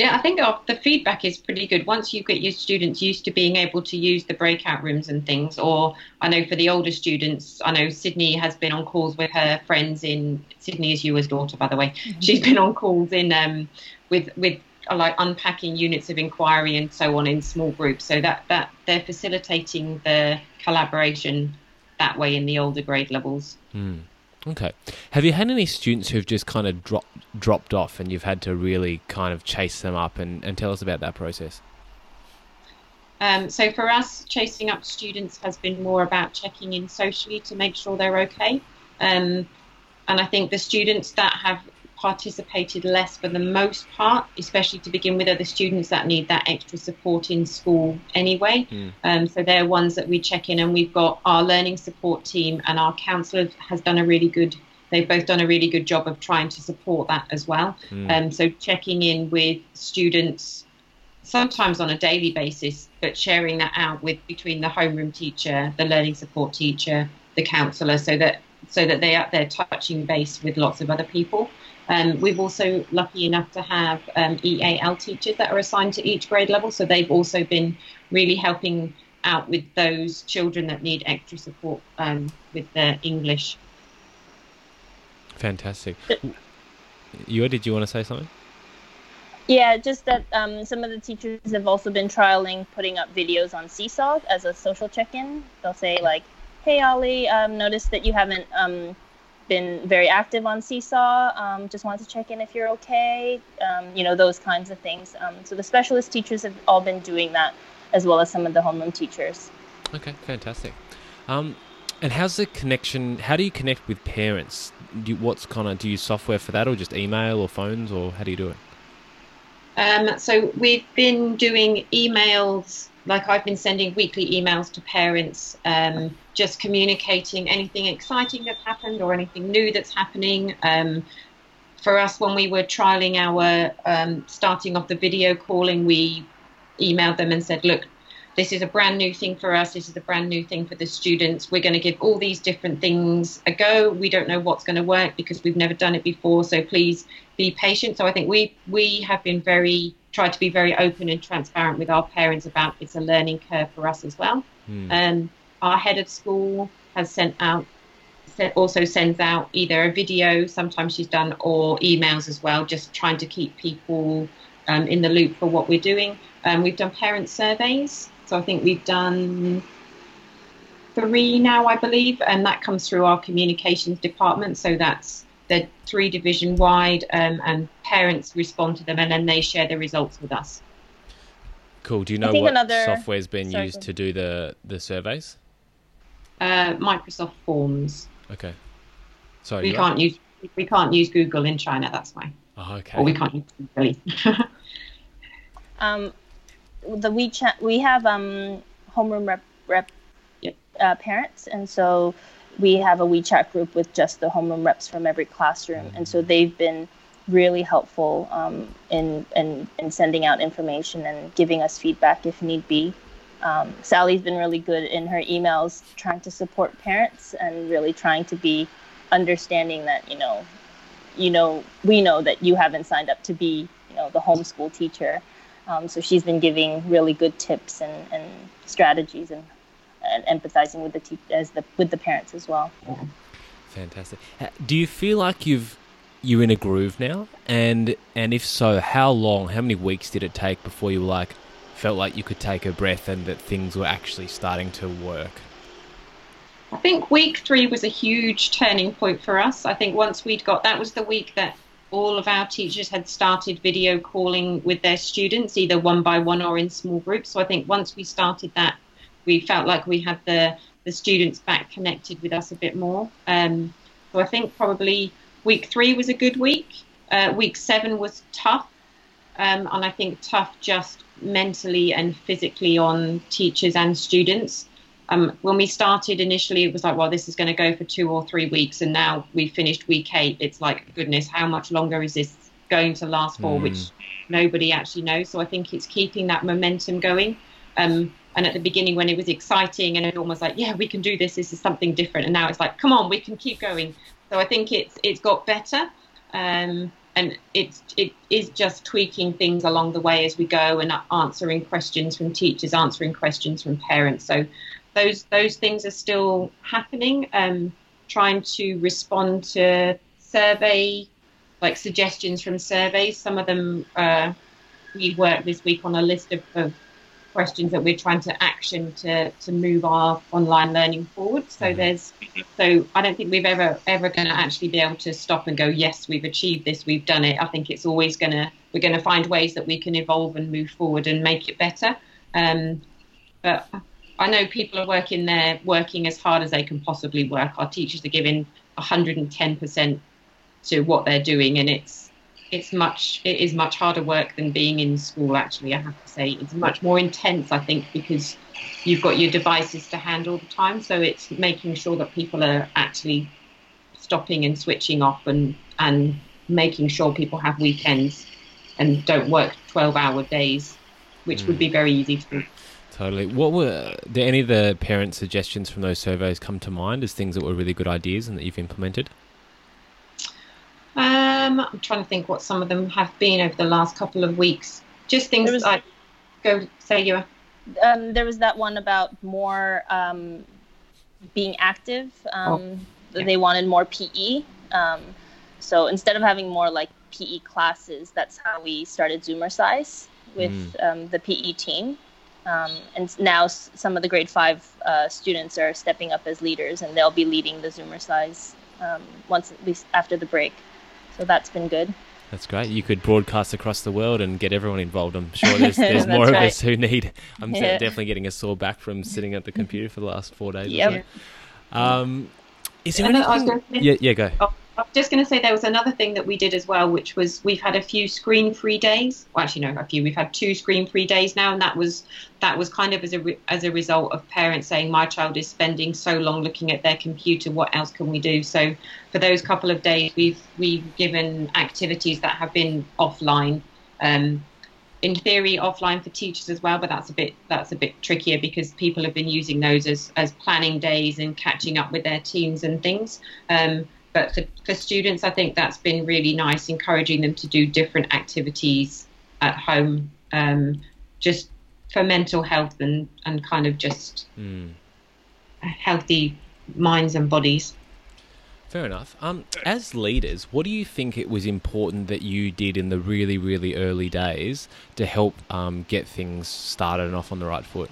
Yeah, I think the feedback is pretty good. Once you get your students used to being able to use the breakout rooms and things, or I know for the older students, I know Sydney has been on calls with her friends in Sydney is Yua's daughter, by the way. Mm-hmm. She's been on calls in um, with with uh, like unpacking units of inquiry and so on in small groups. So that that they're facilitating the collaboration that way in the older grade levels. Mm. Okay. Have you had any students who've just kind of dropped dropped off and you've had to really kind of chase them up and, and tell us about that process? Um, so for us, chasing up students has been more about checking in socially to make sure they're okay. Um, and I think the students that have participated less for the most part, especially to begin with, are the students that need that extra support in school anyway. Mm. Um, so they're ones that we check in, and we've got our learning support team and our counsellor has done a really good. They've both done a really good job of trying to support that as well. Mm. Um, so checking in with students, sometimes on a daily basis, but sharing that out with between the homeroom teacher, the learning support teacher, the counsellor, so that so that they are they're touching base with lots of other people. Um, we've also lucky enough to have um, EAL teachers that are assigned to each grade level, so they've also been really helping out with those children that need extra support um, with their English. Fantastic. You did you want to say something? Yeah, just that um, some of the teachers have also been trialing putting up videos on Seesaw as a social check-in. They'll say like, "Hey Ollie, um, noticed that you haven't um, been very active on Seesaw. Um, just wanted to check in if you're okay. Um, you know those kinds of things. Um, so the specialist teachers have all been doing that, as well as some of the homeroom teachers. Okay, fantastic. Um, and how's the connection? How do you connect with parents? Do you, what's kind of do you use software for that, or just email or phones, or how do you do it? Um, so we've been doing emails like I've been sending weekly emails to parents, um, just communicating anything exciting that's happened or anything new that's happening. Um, for us, when we were trialing our um, starting off the video calling, we emailed them and said, look, this is a brand new thing for us. This is a brand new thing for the students. We're going to give all these different things a go. We don't know what's going to work because we've never done it before. So please be patient. So I think we we have been very tried to be very open and transparent with our parents about it's a learning curve for us as well. Mm. Um, our head of school has sent out also sends out either a video sometimes she's done or emails as well just trying to keep people um, in the loop for what we're doing. Um, we've done parent surveys, so I think we've done three now, I believe, and that comes through our communications department. So that's they're three division wide, um, and parents respond to them, and then they share the results with us. Cool. Do you know what another... software's been Sorry, used to do the the surveys? Uh, Microsoft Forms. Okay. Sorry. We can't use we can't use Google in China. That's why. Oh, okay. Or we can't use Google. um, the WeChat we have um homeroom rep rep yep. uh, parents, and so we have a WeChat group with just the homeroom reps from every classroom, mm-hmm. and so they've been really helpful um, in, in in sending out information and giving us feedback if need be. Um, Sally's been really good in her emails, trying to support parents and really trying to be understanding that you know, you know, we know that you haven't signed up to be you know the homeschool teacher. Um, so she's been giving really good tips and, and strategies and, and empathizing with the te- as the with the parents as well. Fantastic. Do you feel like you've you're in a groove now? And and if so, how long? How many weeks did it take before you were like felt like you could take a breath and that things were actually starting to work? I think week three was a huge turning point for us. I think once we'd got that was the week that all of our teachers had started video calling with their students, either one by one or in small groups. So I think once we started that, we felt like we had the the students back connected with us a bit more. Um, so I think probably week three was a good week. Uh, week seven was tough, um, and I think tough just mentally and physically on teachers and students. Um, when we started initially, it was like, well, this is going to go for two or three weeks, and now we finished week eight. It's like, goodness, how much longer is this going to last for? Mm. Which nobody actually knows. So I think it's keeping that momentum going. Um, and at the beginning, when it was exciting and everyone was like, yeah, we can do this. This is something different. And now it's like, come on, we can keep going. So I think it's it's got better. Um, and it's it is just tweaking things along the way as we go and answering questions from teachers, answering questions from parents. So those those things are still happening. Um, trying to respond to survey like suggestions from surveys. Some of them uh, we worked this week on a list of, of, questions that we're trying to action to to move our online learning forward. So mm-hmm. there's so I don't think we've ever ever going to actually be able to stop and go yes we've achieved this we've done it. I think it's always going to we're going to find ways that we can evolve and move forward and make it better. Um, but I know people are working there, working as hard as they can possibly work. Our teachers are giving 110% to what they're doing, and it's it's much it is much harder work than being in school. Actually, I have to say, it's much more intense. I think because you've got your devices to hand all the time, so it's making sure that people are actually stopping and switching off, and and making sure people have weekends and don't work 12 hour days, which mm. would be hmm. very easy to do. Totally. What were did any of the parent suggestions from those surveys come to mind as things that were really good ideas and that you've implemented? Um, I'm trying to think what some of them have been over the last couple of weeks. Just things was, like go say you. Um, there was that one about more um, being active. Um, oh, yeah. They wanted more PE. Um, so instead of having more like PE classes, that's how we started Zoomercise with mm. um, the PE team. Um, and now some of the grade five uh, students are stepping up as leaders, and they'll be leading the Zoomercise um, once at least after the break. So that's been good. That's great. You could broadcast across the world and get everyone involved. I'm sure there's, there's more right. of us who need. I'm yeah. definitely getting a sore back from sitting at the computer for the last four days. Yep. Um, is there anything? Yeah, yeah, go. Oh, I'm just going to say there was another thing that we did as well, which was we've had a few screen-free days. Well, actually, no, a few. We've had two screen-free days now, and that was that was kind of as a re- as a result of parents saying my child is spending so long looking at their computer. What else can we do? So for those couple of days, we've we've given activities that have been offline. Um, in theory offline for teachers as well but that's a bit that's a bit trickier because people have been using those as as planning days and catching up with their teams and things um, but for, for students, I think that's been really nice, encouraging them to do different activities at home, um, just for mental health and, and kind of just mm. healthy minds and bodies. Fair enough. Um, as leaders, what do you think it was important that you did in the really, really early days to help um, get things started and off on the right foot?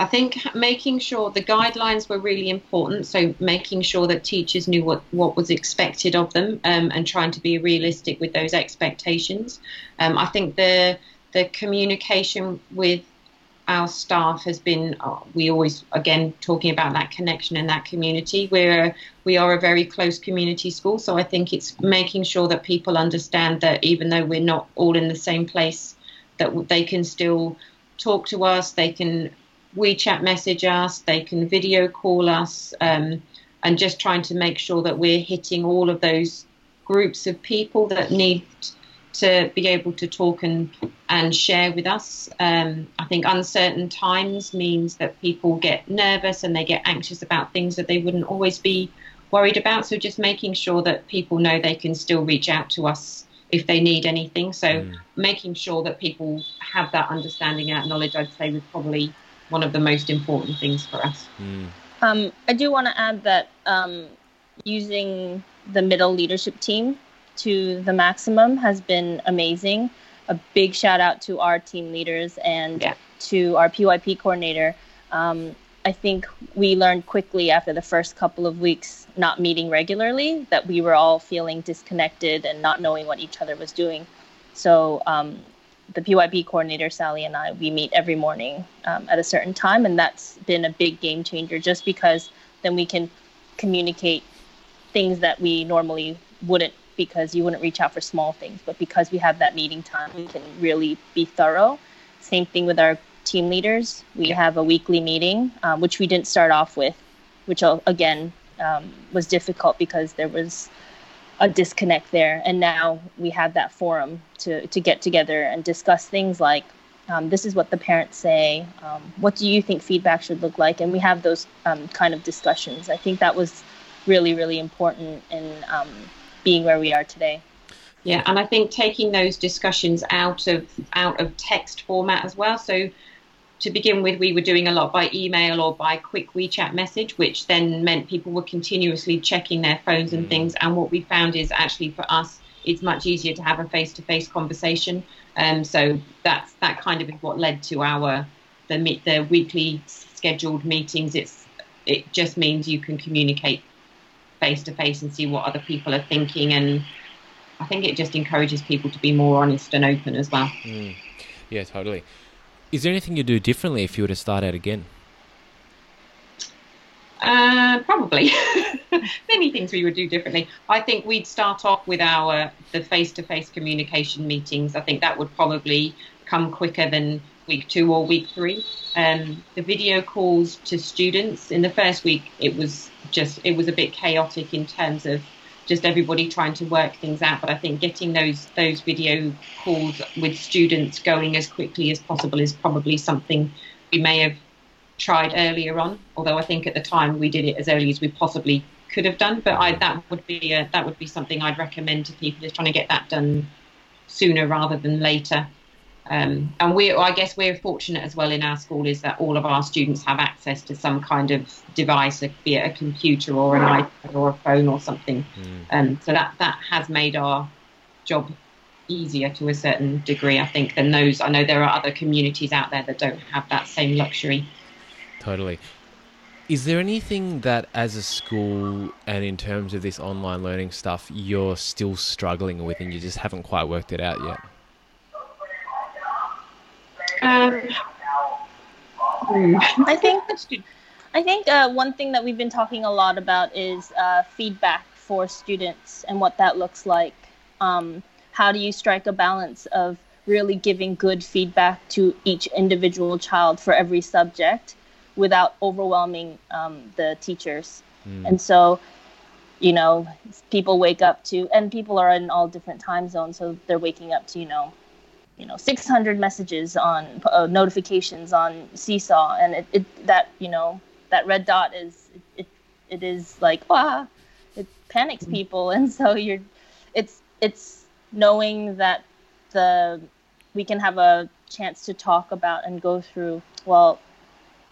I think making sure the guidelines were really important. So making sure that teachers knew what, what was expected of them um, and trying to be realistic with those expectations. Um, I think the the communication with our staff has been uh, we always again talking about that connection and that community we're we are a very close community school so i think it's making sure that people understand that even though we're not all in the same place that they can still talk to us they can wechat message us they can video call us um, and just trying to make sure that we're hitting all of those groups of people that need to be able to talk and and share with us. Um, I think uncertain times means that people get nervous and they get anxious about things that they wouldn't always be worried about. So just making sure that people know they can still reach out to us if they need anything. So mm. making sure that people have that understanding and knowledge, I'd say, was probably one of the most important things for us. Mm. Um, I do want to add that um, using the middle leadership team to the maximum has been amazing. A big shout out to our team leaders and yeah. to our PYP coordinator. Um, I think we learned quickly after the first couple of weeks not meeting regularly that we were all feeling disconnected and not knowing what each other was doing. So um, the PYP coordinator Sally and I we meet every morning um, at a certain time, and that's been a big game changer. Just because then we can communicate things that we normally wouldn't because you wouldn't reach out for small things. But because we have that meeting time, we can really be thorough. Same thing with our team leaders. We have a weekly meeting, um, which we didn't start off with, which again um, was difficult because there was a disconnect there. And now we have that forum to, to get together and discuss things like um, this is what the parents say. Um, what do you think feedback should look like? And we have those um, kind of discussions. I think that was really, really important in um, being where we are today. Yeah, and I think taking those discussions out of out of text format as well. So to begin with, we were doing a lot by email or by quick WeChat message, which then meant people were continuously checking their phones and mm. things. And what we found is actually for us, it's much easier to have a face-to-face conversation. Um, so that's that kind of is what led to our the the weekly scheduled meetings. It's it just means you can communicate face to face and see what other people are thinking. And I think it just encourages people to be more honest and open as well. Mm. Yeah, totally. Is there anything you'd do differently if you were to start out again? Uh, probably many things we would do differently. I think we'd start off with our the face-to-face communication meetings. I think that would probably come quicker than week two or week three. Um, the video calls to students in the first week, it was just it was a bit chaotic in terms of just everybody trying to work things out. But I think getting those those video calls with students going as quickly as possible is probably something we may have tried earlier on. Although I think at the time we did it as early as we possibly could have done. But I, that would be a, that would be something I'd recommend to people is trying to get that done sooner rather than later. Um, and we, I guess, we're fortunate as well in our school is that all of our students have access to some kind of device, be it a computer or an iPad or a phone or something. Mm. Um, so that that has made our job easier to a certain degree, I think, than those. I know there are other communities out there that don't have that same luxury. Totally. Is there anything that, as a school and in terms of this online learning stuff, you're still struggling with and you just haven't quite worked it out yet? Um, I think I think uh, one thing that we've been talking a lot about is uh, feedback for students and what that looks like. Um, how do you strike a balance of really giving good feedback to each individual child for every subject without overwhelming um, the teachers? Mm. And so, you know, people wake up to, and people are in all different time zones, so they're waking up to, you know, you know 600 messages on uh, notifications on seesaw and it, it, that you know that red dot is it, it is like ah it panics mm-hmm. people and so you're it's it's knowing that the we can have a chance to talk about and go through well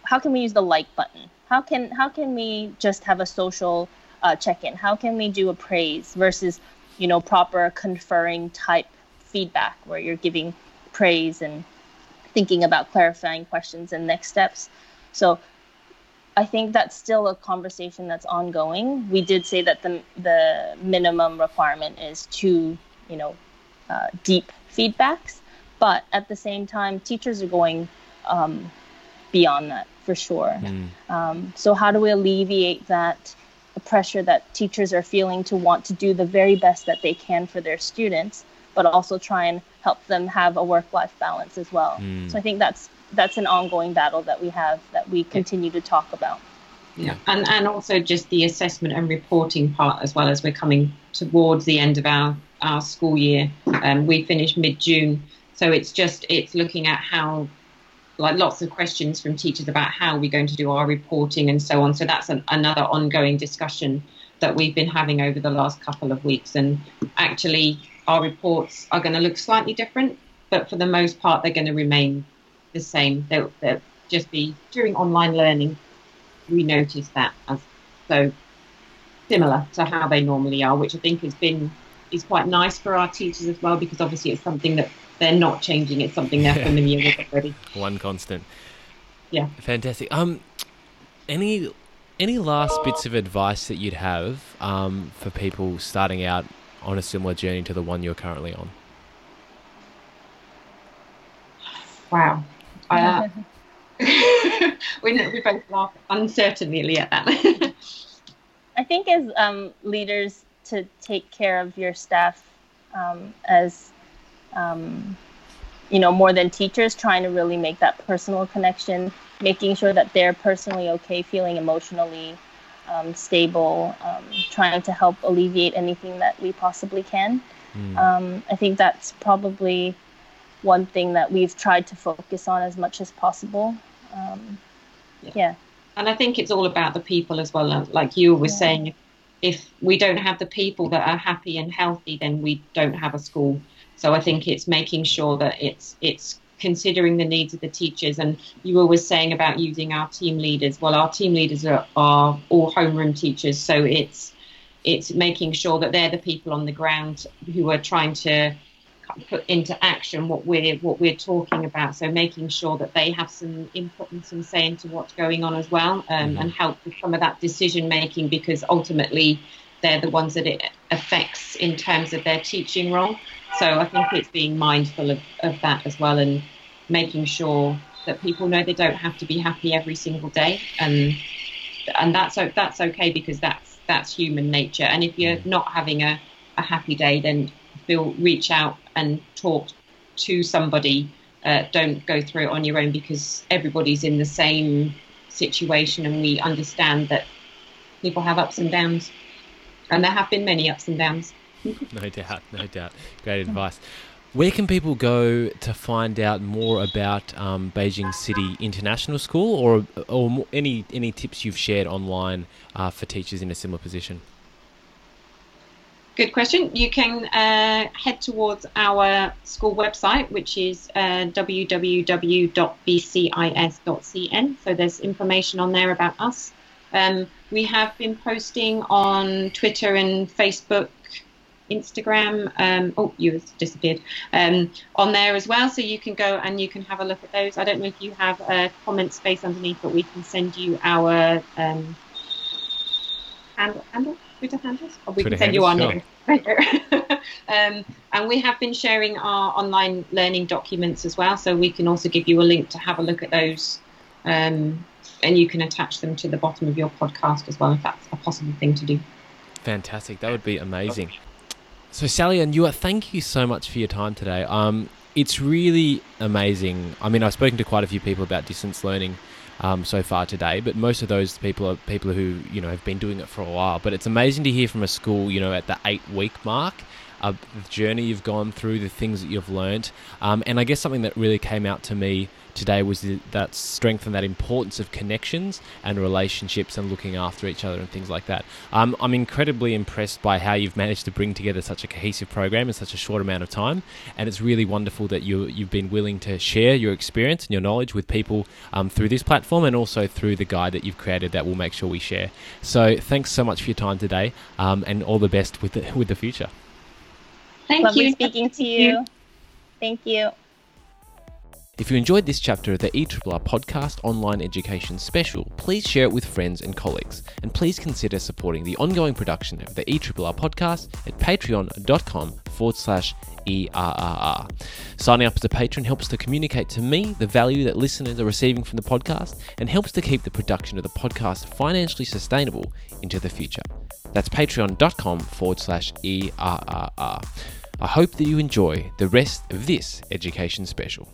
how can we use the like button how can how can we just have a social uh, check-in? How can we do a praise versus, you know, proper conferring type feedback where you're giving praise and thinking about clarifying questions and next steps. So I think that's still a conversation that's ongoing. We did say that the the minimum requirement is two, you know, uh, deep feedbacks, but at the same time, teachers are going um, beyond that for sure. Mm. Um, so how do we alleviate that pressure that teachers are feeling to want to do the very best that they can for their students, but also try and help them have a work-life balance as well. Mm. So I think that's that's an ongoing battle that we have that we continue to talk about. Yeah, and and also just the assessment and reporting part as well as we're coming towards the end of our our school year. Um, we finish mid June, so it's just it's looking at how like lots of questions from teachers about how we're going to do our reporting and so on. So that's an, another ongoing discussion that we've been having over the last couple of weeks. And actually, our reports are going to look slightly different, but for the most part, they're going to remain the same. They'll, they'll just be during online learning. We notice that as so similar to how they normally are, which I think has been is quite nice for our teachers as well, because obviously it's something that they're not changing. It's something they're familiar with already. One constant. Yeah. Fantastic. Um, any any last bits of advice that you'd have um, for people starting out on a similar journey to the one you're currently on? Wow. Uh, we, we both laugh uncertainly at that. I think as um, leaders to take care of your staff um, as um, you know more than teachers trying to really make that personal connection making sure that they're personally okay feeling emotionally um, stable, um, trying to help alleviate anything that we possibly can. Mm. Um, I think that's probably one thing that we've tried to focus on as much as possible. Um, yeah. yeah. And I think it's all about the people as well. Like you were yeah. saying, if we don't have the people that are happy and healthy, then we don't have a school. So I think it's making sure that it's it's considering the needs of the teachers. And you were always saying about using our team leaders. Well, our team leaders are, are all homeroom teachers, so it's it's making sure that they're the people on the ground who are trying to put into action what we're what we're talking about. So making sure that they have some input and some say into what's going on as well, um, mm-hmm. and help with some of that decision making because ultimately they're the ones that it affects in terms of their teaching role. So I think it's being mindful of, of that as well and making sure that people know they don't have to be happy every single day. And and that's that's okay because that's that's human nature. And if you're not having a, a happy day then feel reach out and talk to somebody. Uh, don't go through it on your own because everybody's in the same situation and we understand that people have ups and downs. And there have been many ups and downs no doubt, no doubt. Great advice. Where can people go to find out more about um, Beijing City International School, or or any any tips you've shared online uh, for teachers in a similar position? Good question. You can uh, head towards our school website, which is uh, www.bcis.cn. So there's information on there about us. Um, we have been posting on Twitter and Facebook Instagram. Um, oh, you have disappeared um, on there as well, so you can go and you can have a look at those. I don't know if you have a comment space underneath, but we can send you our um, handle, handle, Twitter handles, or we Twitter can send you our sure. um, and we have been sharing our online learning documents as well, so we can also give you a link to have a look at those. Um, and you can attach them to the bottom of your podcast as well if that's a possible thing to do. Fantastic. That would be amazing. So, Sally and Yua, thank you so much for your time today. Um, it's really amazing. I mean, I've spoken to quite a few people about distance learning um, so far today, but most of those people are people who you know have been doing it for a while. But it's amazing to hear from a school, you know, at the eight week mark. Uh, the journey you've gone through, the things that you've learned. Um, and I guess something that really came out to me today was the, that strength and that importance of connections and relationships and looking after each other and things like that. Um, I'm incredibly impressed by how you've managed to bring together such a cohesive program in such a short amount of time, and it's really wonderful that you you've been willing to share your experience and your knowledge with people um, through this platform and also through the guide that you've created that we'll make sure we share. So thanks so much for your time today, um, and all the best with the, with the future. Thank Lovely you. speaking to you. Thank you. If you enjoyed this chapter of the ERRR Podcast Online Education Special, please share it with friends and colleagues. And please consider supporting the ongoing production of the ERRR Podcast at patreon.com forward slash ERRR. Signing up as a patron helps to communicate to me the value that listeners are receiving from the podcast and helps to keep the production of the podcast financially sustainable into the future. That's patreon.com forward slash ERRR. I hope that you enjoy the rest of this education special.